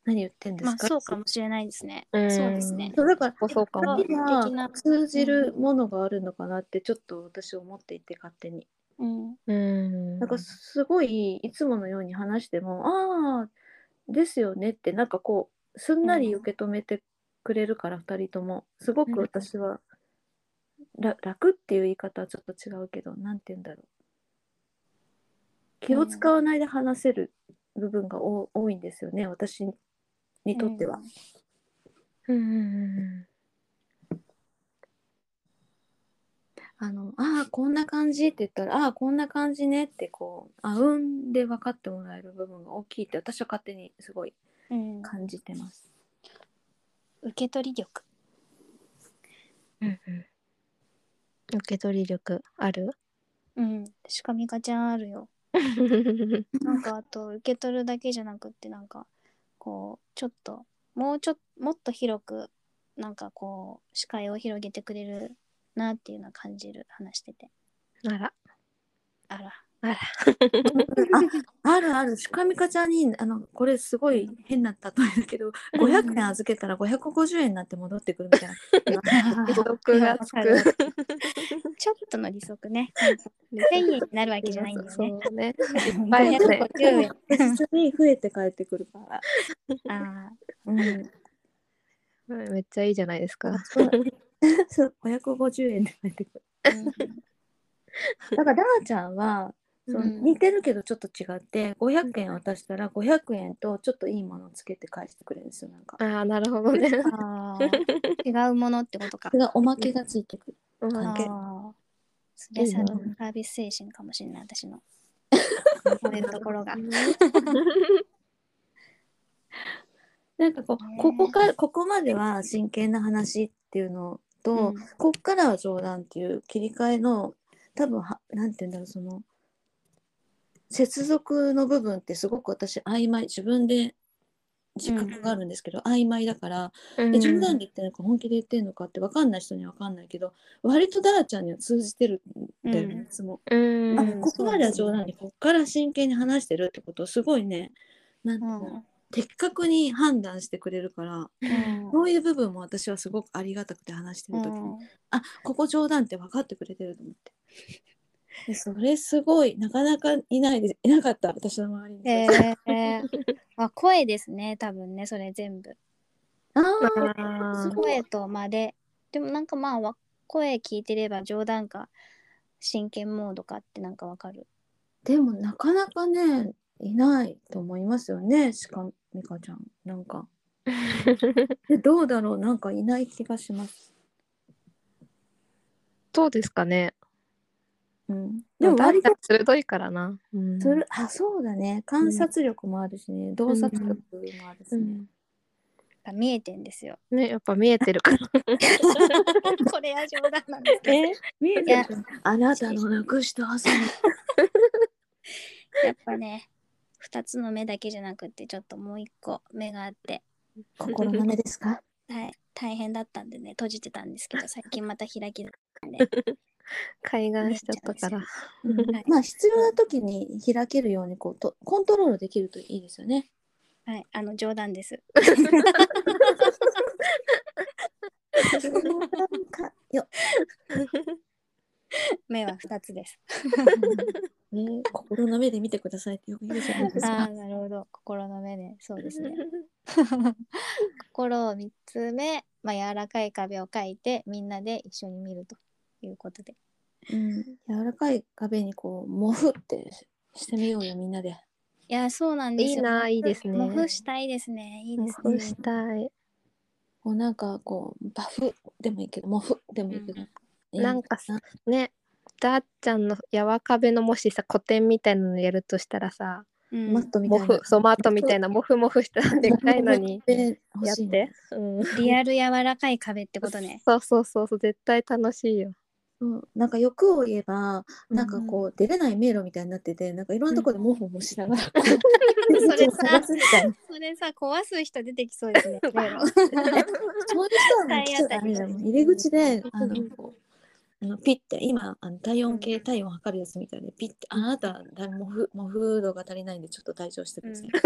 何言ってんですまあか、そうかもしれないですね。うんそうですね。そうだからそうかも。今的な通じるものがあるのかなってちょっと私思っていて勝手に。うん。うん。なんかすごいいつものように話しても「ああですよね」ってなんかこうすんなり受け止めてくれるから2人ともすごく私は、ら楽っていう言い方はちょっと違うけど何て言うんだろう気を使わないで話せる部分がお多いんですよね私にとっては。うんうんあのああこんな感じって言ったらああこんな感じねってこうあうんで分かってもらえる部分が大きいって私は勝手にすごいうん。感じてます。受け取り力。うんうん。受け取り力ある？うん。しかみかちゃんあるよ。なんかあと受け取るだけじゃなくってなんかこうちょっともうちょっともっと広くなんかこう視界を広げてくれるなっていうのは感じる話しててあら。あらあら。ああるある、しかみかちゃんに、あの、これすごい変な例えだけど、500円預けたら550円になって戻ってくるみたいな。利息がつく。ちょっとの利息ね1000円になるわけじゃないんだよねそうね。いっぱいね。550円実に増えて帰ってくるから。あうん。めっちゃいいじゃないですか。そう、そう550円で帰ってくる。だから、ダーちゃんは、そのうん似てるけどちょっと違って、500円渡したら500円とちょっといいものをつけて返してくれるんですよ、なんか。ああ、なるほどね。あー違うものってことかそれがおまけがついてくる。おまけああ。それさ、いいなサービス精神かもしれない、私の。こういうところが。なんかこう、ねここかここまでは真剣な話っていうのと、うんこっからは冗談っていう切り替えの多分はなんて言うんだろうその接続の部分ってすごく私曖昧自分で自覚があるんですけど、曖昧だから、うんえ冗談で言ってるのか本気で言ってるのかって分かんない人には分かんないけど割とダーちゃんには通じてるんだよね、うん。いつも。うん。あうんここまでは冗談でこっから真剣に話してるってことをすごいねなんていうの、的確に判断してくれるからうん。そういう部分も私はすごくありがたくて話してる時に、あここ冗談って分かってくれてると思ってでそれすごい。なかなかいないでいなかった私の周りに、へえあ声ですね多分ねそれ全部。ああー声と間で。でもなんかまあわ声聞いてれば冗談か真剣モードかってなんかわかる。ーでもなかなかねいないと思いますよねしかみかちゃん。なんか。でどうだろう。なんかいない気がします、どうですかね。うん、でも割と鋭いからな。うん。する。あそうだね。観察力もあるしね、洞察力もあるしね、うん。見えてんですよ。ね、やっぱ見えてるから。これは冗談なんですけど。え？見えてるあなたのなくしたハサミやっぱね2つの目だけじゃなくてちょっともう一個目があって。心の目ですか？はい。大変だったんでね閉じてたんですけど最近また開きだったんで 開眼しちゃったから。はいまあ必要な時に開けるようにこうとコントロールできるといいですよね。はいあの冗談です冗談かよ目は2つです。ね、心の目で見てくださいってよく言うじゃないですか。ああなるほど心の目でそうですね。心を3つ目、まあ、柔らかい壁を描いてみんなで一緒に見るということで。うん、柔らかい壁にこう、もふってしてみようよ、みんなで。いやそうなんですよ。いいな、いいですね。モフしたいですね。いいですね。モフしたい。こうなんかこう、バフでもいいけど、もふでもいいけど。なんかさね、だっちゃんの柔ら壁のもしさ、古典みたいなのやるとしたらさ、うんマットみたいな。モフ、そう、マットみたいな、モフモフしたでっかいのにやって。うん。リアル柔らかい壁ってことね。そうそうそうそう、絶対楽しいよ。そうなんか欲を言えば、なんかこう、出れない迷路みたいになってて、なんかいろんなところでモフモフしながら、それさ。それさ壊す人出てきそうですね。そういう人はもう来ちゃ。入り口で、あの、あのピッて、今、あの体温計、体温測るやつみたいで、ピッて、あなた、だモフ、モフ度が足りないんで、ちょっと退場してください。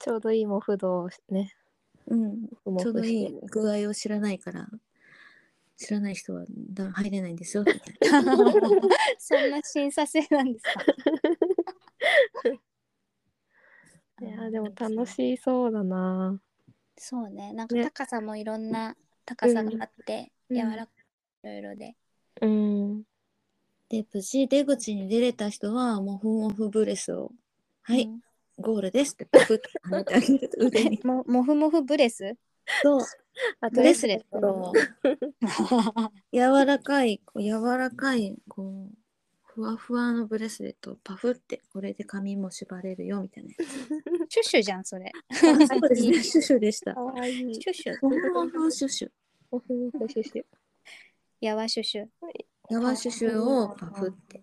ちょうどいいモフ度をね、うん、モちょうどいい。具合を知らないから、知らない人はだ入れないんですよ、みたいな。そんな審査制なんですか？いや、でも楽しそうだな。そうね。なんかね高さもいろんな高さがあって、うん柔らかいいろいろで。うん。で、無事出口に出れた人は、モフモフブレスを、はい、うんゴールですって、パフってはめてあげると 腕に。ももふもふブレス？そう、あブレスレットを 柔らかい、こう柔らかい、こう、ふわふわのブレスレットをパフって、これで髪も縛れるよ、みたいなや シュッシュじゃんそれ。つ。そうですね、シュシュでしたいい。シュッシュ。モフモフシュシュ。モフモフシュシュ。やわシュシュ。やわシュシュをパフって。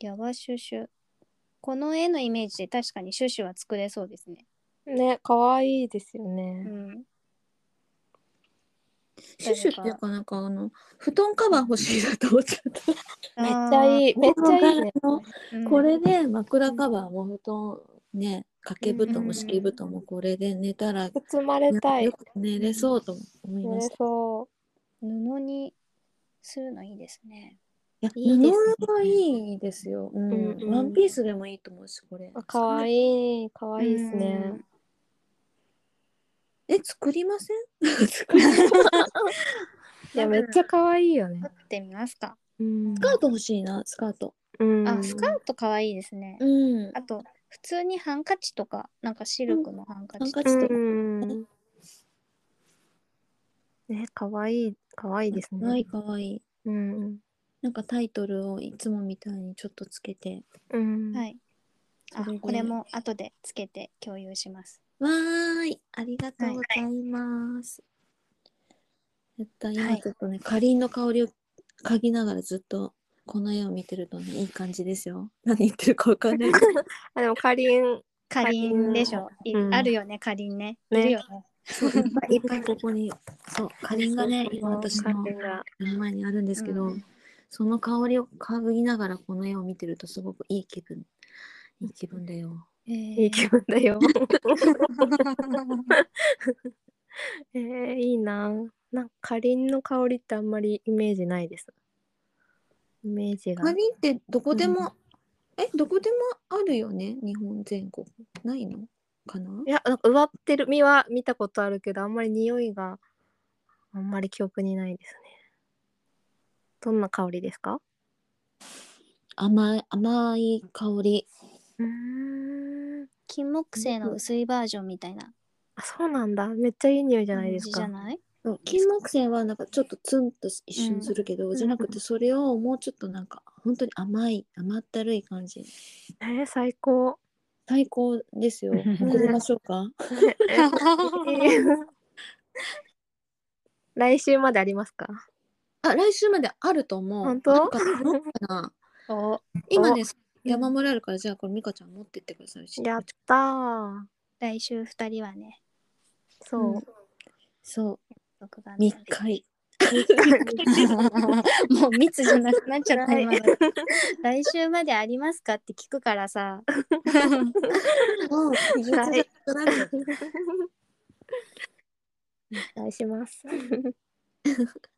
やわシュシュ。この絵のイメージで確かにシュッシュは作れそうですね。ね、かわいいですようね。ん。シュシュっていうかなんかあの、布団カバー欲しいなと思っちゃった。めっちゃいい、めっちゃいいね。うんこれで枕カバーも布団ね、掛け布団も敷布団もこれで寝たら包まれたいよ。く寝れそうと思いまねした。そ布にするのいいですね。いや、いいですね布はいいですよ。うんうんうんワンピースでもいいと思うし、これ。う。かわいい、かわいいですね。え、作りません？スいや、めっちゃかわいいよね作。ってみますか。うん。カート欲しいな、スカート。うん。あ、スカートかわいいですね。うん。あと、普通にハンカチとか、なんかシルクのハンカチとか。うん。ね、かわいい、かわいいですね。はい、かわいい。うん。なんかタイトルをいつもみたいにちょっとつけて。うん。はい。あそれでこれも後でつけて共有します。わーい、ありがとうございます。やった、今はいちょっとね、かりんの香りを嗅ぎながらずっとこの絵を見てるとね、いい感じですよ。何言ってるかわかんない。あ、でもかりん、かりんでしょ。いうんあるよね、かりんね。いねるよね。そういっぱいいっぱいここに、そう、かりんがね、今私の目の前にあるんですけど、うんその香りを嗅ぎながらこの絵を見てるとすごくいい気分。いい気分だよ。えーいい気分だよ。えー、いいな。なんかかりんの香りってあんまりイメージないです。イメージがか。りんってどこでも、え、どこでもあるよね？日本全国。ないのかな？いや、なんか植わってる実は見たことあるけど、あんまり匂いがあんまり記憶にないですね。どんな香りですか？甘い、甘い香り。うーん。金木犀の薄いバージョンみたいなあ、そうなんだ。めっちゃいい匂いじゃないですじじゃ。ない？金木犀はなんかちょっとツンと一瞬するけど、じゃなくてそれをもうちょっとなんか本当に甘い甘ったるい感じ。えー、最高。最高ですよ。送りましょうか？来週までありますか？あ来週まであると思う。本当？あるかな。お今ね山盛りあるからじゃあこれ美香ちゃん持ってってくださいやったー。来週二人はね、そう。うん。そう。録画密会もう密じゃなくなっちゃった今の。来週までありますかって聞くからさ。もうはい。お願いします。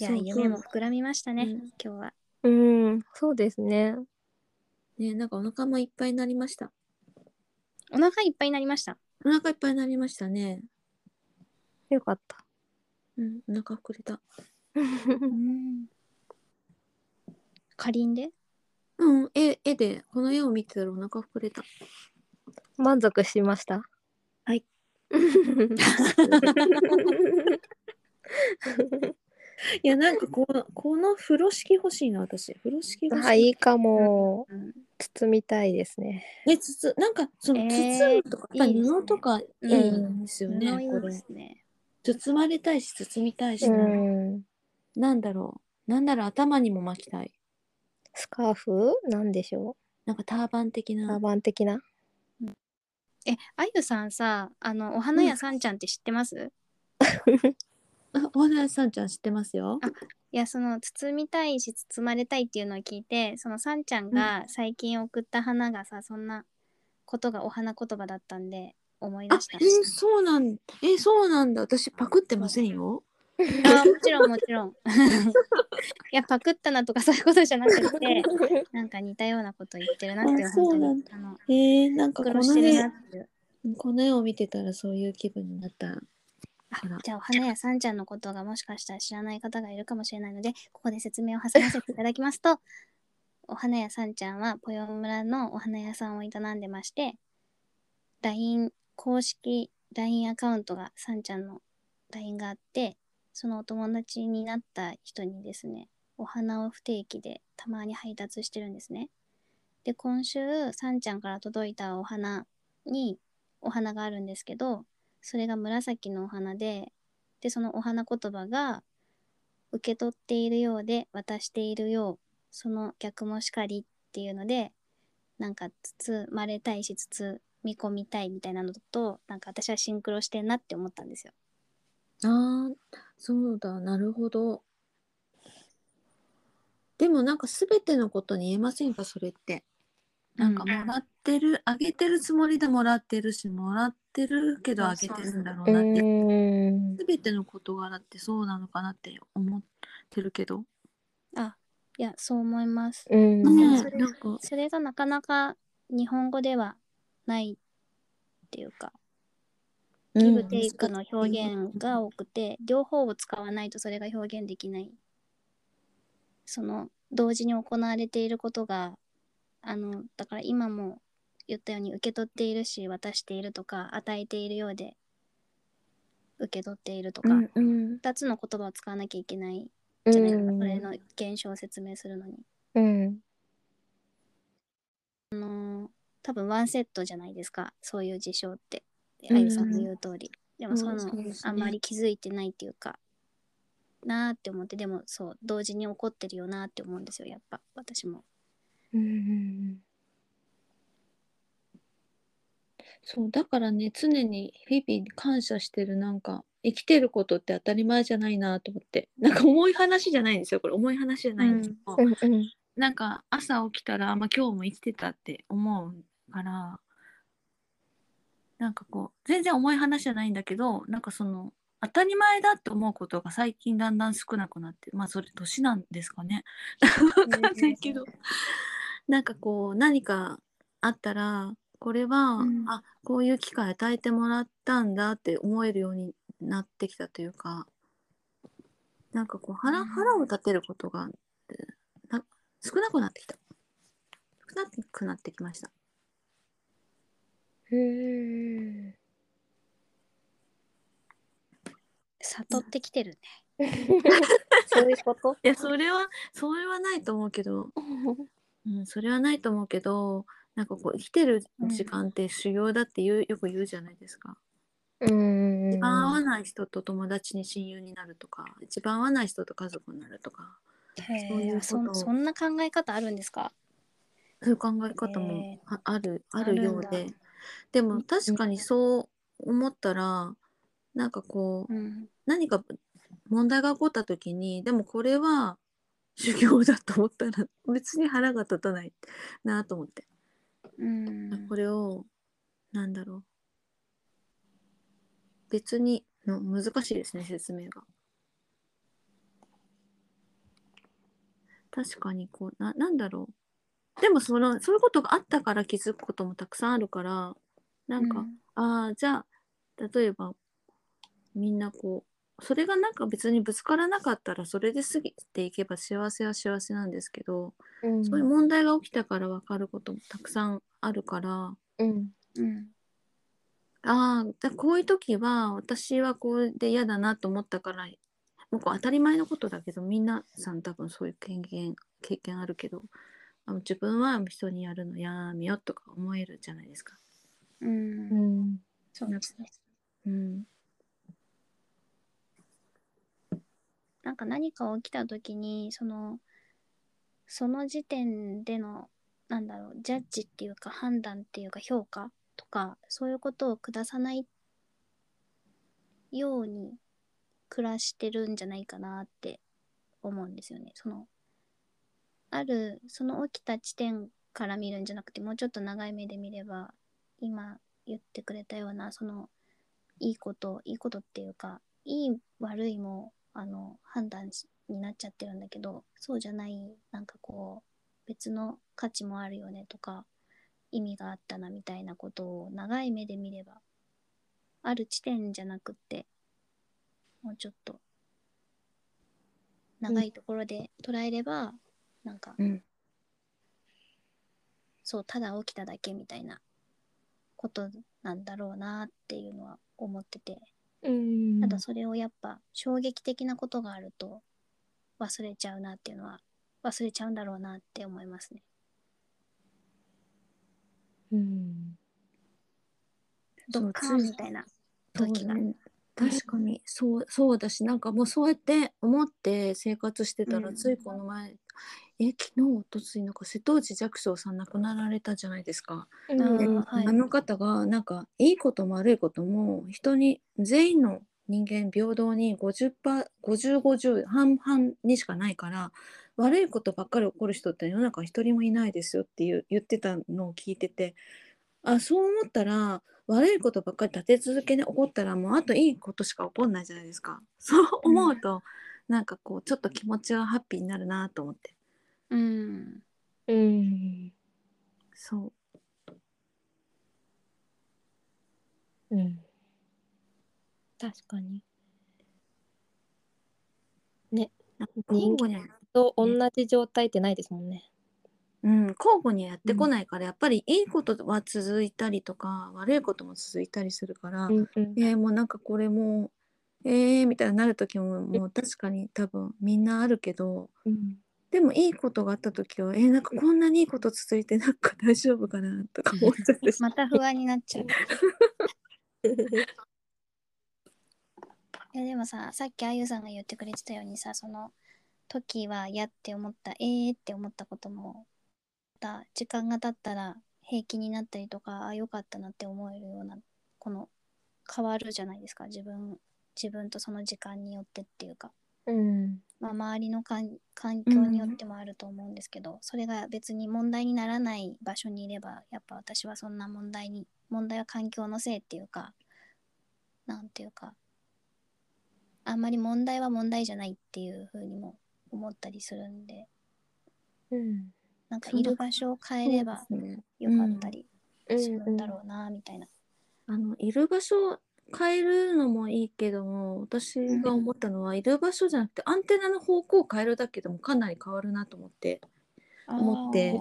いやそう夢も膨らみましたね、うん。今日は。うん、そうですね。ねなんかお腹もいっぱいになりました。お腹いっぱいになりました。お腹いっぱいになりましたね。よかった。うんお腹膨れた。うん。かりんでうん絵絵でこの絵を見てたらお腹膨れた。満足しました。はい。いやなんかこのこの風呂敷欲しいな私。風呂敷欲しい。あ、いいかも。うん。包みたいですね。ねつつなんかそのえー包むとか、やっぱいいですね。布とかいうんいんですよね、布いいでこれすね。包まれたいし包みたいしうな、ん。な。んだろう。なんだろう頭にも巻きたい。スカーフ？なんでしょなんかターバン的うターなバン的な？えあゆさんさあのお花屋さんちゃんって知ってます、あお花屋さんちゃん知ってますよ。あいやその包みたいし包まれたいっていうのを聞いてそのさんちゃんが最近送った花がさそんなことがお花言葉だったんで思いあ出したえーそうなんえーそうなんだ。私パクってませんよ。あもちろんもちろん。いやパクったなとかそういうことじゃなくてなんか似たようなこと言ってるなっていうあそうなん本当にあのえー、なんかこのしてるな絵っていう。この絵を見てたらそういう気分になったじゃあお花屋さんちゃんのことがもしかしたら知らない方がいるかもしれないのでここで説明を挟ませていただきますと お花屋さんちゃんはぽよ村のお花屋さんを営んでまして LINE 公式 LINE アカウントがさんちゃんの LINE があってそのお友達になった人にですねお花を不定期でたまに配達してるんですね。で今週さんちゃんから届いたお花にお花があるんですけどそれが紫のお花ででそのお花言葉が受け取っているようで渡しているようその逆もしかりっていうのでなんか包まれたいし包み込みたいみたいなのとなんか私はシンクロしてんなって思ったんですよ。あーそうだなるほどでもなんか全てのことに言えませんかそれってなんかうんもらってる、あげてるつもりでもらってるしもらってるけどあげてるんだろううなってん。全ての事柄ってそうなのかなって思ってるけど、あいやそう思います。うん。ねそれなんかそれがなかなか日本語ではないっていうかギブテイクの表現が多くて、両方を使わないとそれが表現できない。その同時に行われていることがあのだから今も言ったように受け取っているし渡しているとか与えているようで受け取っているとか、うんうん。2つの言葉を使わなきゃいけないうじゃないですか、ん。それの現象を説明するのに。うん。多分ワンセットじゃないですかそういう事象って。うん。あゆさんの言う通り、でもその、あんまり気づいてないっていうかなーって思ってでもそう同時に起こってるよなーって思うんですよやっぱ私もうん。そうだからね常に日々感謝してるなんか生きてることって当たり前じゃないなと思って。なんか重い話じゃないんですよこれ。重い話じゃないんですけど、うん。う。ん。なんか朝起きたら、まあ、今日も生きてたって思うからなんかこう全然重い話じゃないんだけどなんかその当たり前だって思うことが最近だんだん少なくなってまあそれ年なんですかね。わかんないけどなんかこう何かあったらこれは、うん。あこういう機会与えてもらったんだって思えるようになってきたというかなんかこう腹,、うん。腹を立てることがな少なくなってきた。少なくなってきました。うん。悟ってきてる そういうこと？いやそれはそれはないと思うけど、うん、それはないと思うけどなんかこう生きてる時間って修行だって言うよく言うじゃないですか。うん。一番合わない人と友達に親友になるとか一番合わない人と家族になるとかへそういうえこと。そそんな考え方あるんですか？そういう考え方へもああるあるようで。でも確かにそう思ったらなんかこううん。何か問題が起こった時にでもこれは修行だと思ったら別に腹が立たないなと思って。うんこれをなんだろう別にの難しいですね説明が。確かにこうななんだろうでもそのそういうことがあったから気づくこともたくさんあるからなんか、ああじゃあ例えばみんなこうそれがなんか別にぶつからなかったらそれで過ぎていけば幸せは幸せなんですけど、うん。そういう問題が起きたから分かることもたくさんあるから。うん。うん。ああだこういう時は私はこれで嫌だなと思ったからもうこう当たり前のことだけど皆さん多分そういう経験経験あるけどあ自分は人にやるのやめようとか思えるじゃないですか。うん。うん。そうですね。うんなんか何か起きた時にそのその時点でのなんだろうジャッジっていうか判断っていうか評価とかそういうことを下さないように暮らしてるんじゃないかなって思うんですよね。そのあるその起きた地点から見るんじゃなくてもうちょっと長い目で見れば今言ってくれたようなそのいいこといいことっていうかいい悪いもあの判断しになっちゃってるんだけどそうじゃないなんかこう別の価値もあるよねとか意味があったなみたいなことを長い目で見ればある地点じゃなくってもうちょっと長いところで捉えれば、なんかうん。そうただ起きただけみたいなことなんだろうなっていうのは思っててうんただそれをやっぱ衝撃的なことがあると忘れちゃうなっていうのは忘れちゃうんだろうなって思いますね。うんドッカーンみたいな時が。ね確かに。そうそうだしなんかもうそうやって思って生活してたら、うん。ついこの前え昨日おとついなんか瀬戸内寂聴さん亡くなられたじゃないですか。うんではい。あの方がなんかいいことも悪いことも人に全員の人間平等に 50%5050 半々にしかないから悪いことばっかり起こる人って世の中一人もいないですよっていう言ってたのを聞いててあそう思ったら悪いことばっかり立て続けに起こったらもうあといいことしか起こんないじゃないですか。そう思うと、なんかこうちょっと気持ちがハッピーになるなと思って。うん。うん。そう。うん。確かに。ね。なんか人交互にと同じ状態ってないですもんねうん、交互にやってこないから、やっぱりいいことは続いたりとか悪いことも続いたりするから、うんうん。えーもうなんかこれもうえー、みたいになる時ももう確かに多分みんなあるけどうん。でもいいことがあった時はえー、なんかこんなにいいこと続いてなんか 大丈夫かなとか思っちゃって。また不安になっちゃう。いやでもさ、さっきあゆさんが言ってくれてたようにさ、その時は嫌って思った、えーって思ったことも、また時間が経ったら平気になったりとか、あ、よかったなって思えるような、この変わるじゃないですか、自分、自分とその時間によってっていうか。うん。まあ、周りのかん環境によってもあると思うんですけど、それが別に問題にならない場所にいればやっぱ私はそんな問題に問題は環境のせいっていうかなんていうかあんまり問題は問題じゃないっていう風にも思ったりするんで。うんなんかいる場所を変えればよかったりうん。するんだろうなみたいな。あのいる場所を変えるのもいいけども私が思ったのは、いる場所じゃなくてアンテナの方向を変えるだけでもかなり変わるなと思って思って。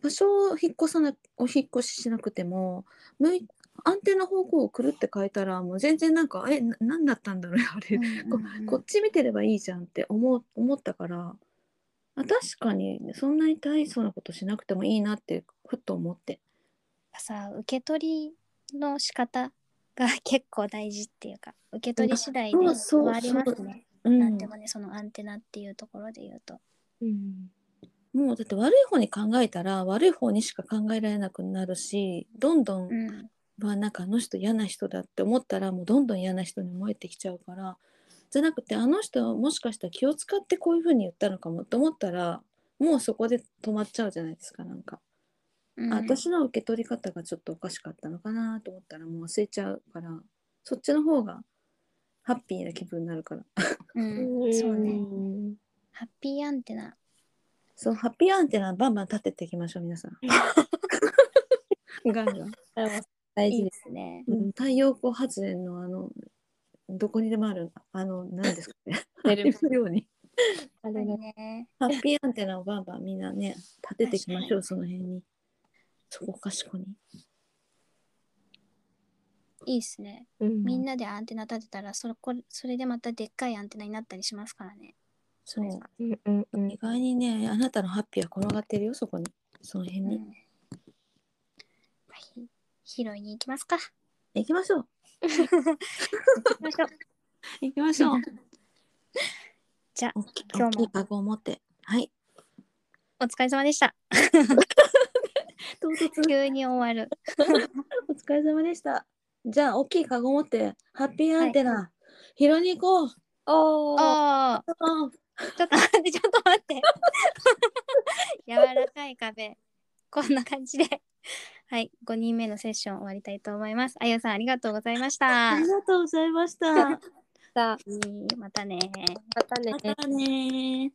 場所を引っ越さなお引っ越ししなくても向いアンテナ方向をくるって変えたらもう全然なんかえな何だったんだろうあれ、ここっち見てればいいじゃんって思う思ったからあ確かにそんなに大層なことしなくてもいいなってふっと思って。さ受け取りの仕方が結構大事っていうか受け取り次第で変わりますね。うんなんでもねそのアンテナっていうところで言うと。うんもうだって悪い方に考えたら悪い方にしか考えられなくなるしどんどん、うんまあなんかあの人嫌な人だって思ったらもうどんどん嫌な人に思えてきちゃうからじゃなくてあの人はもしかしたら気を使ってこういう風に言ったのかもと思ったらもうそこで止まっちゃうじゃないですかなんか、うんあ私の受け取り方がちょっとおかしかったのかなと思ったらもう忘れちゃうからそっちの方がハッピーな気分になるからうん、そうね。んハッピーアンテナ。そうハッピーアンテナバンバン立てていきましょう皆さんガンガン大事で。すね。うん太陽光発電のあのどこにでもあるあの何ですかね出るあれのようにあれね。ね。ハッピーアンテナをバンバンみんなね立てていきましょうその辺にそこかしこにいいですね。うんみんなでアンテナ立てたら、それこれそれでまたでっかいアンテナになったりしますからね。そううんうんうん意外にねあなたのハッピーは転がってるよそこにその辺に、うん。はい。拾いに行きますか。行きましょう行きましょう。行きましょう じゃあ、大き今日も大きいカゴを持ってはいお疲れ様でした。唐突急に終わる。お疲れ様でしたじゃあ大きいカゴ持ってハッピーアンテナ、拾いに行こうおーああ、あちょっと待って、ちょっと待って。柔らかい壁。こんな感じで。はい、5人目のセッション終わりたいと思います。あゆさん、ありがとうございました。ありがとうございました またね。またねまたね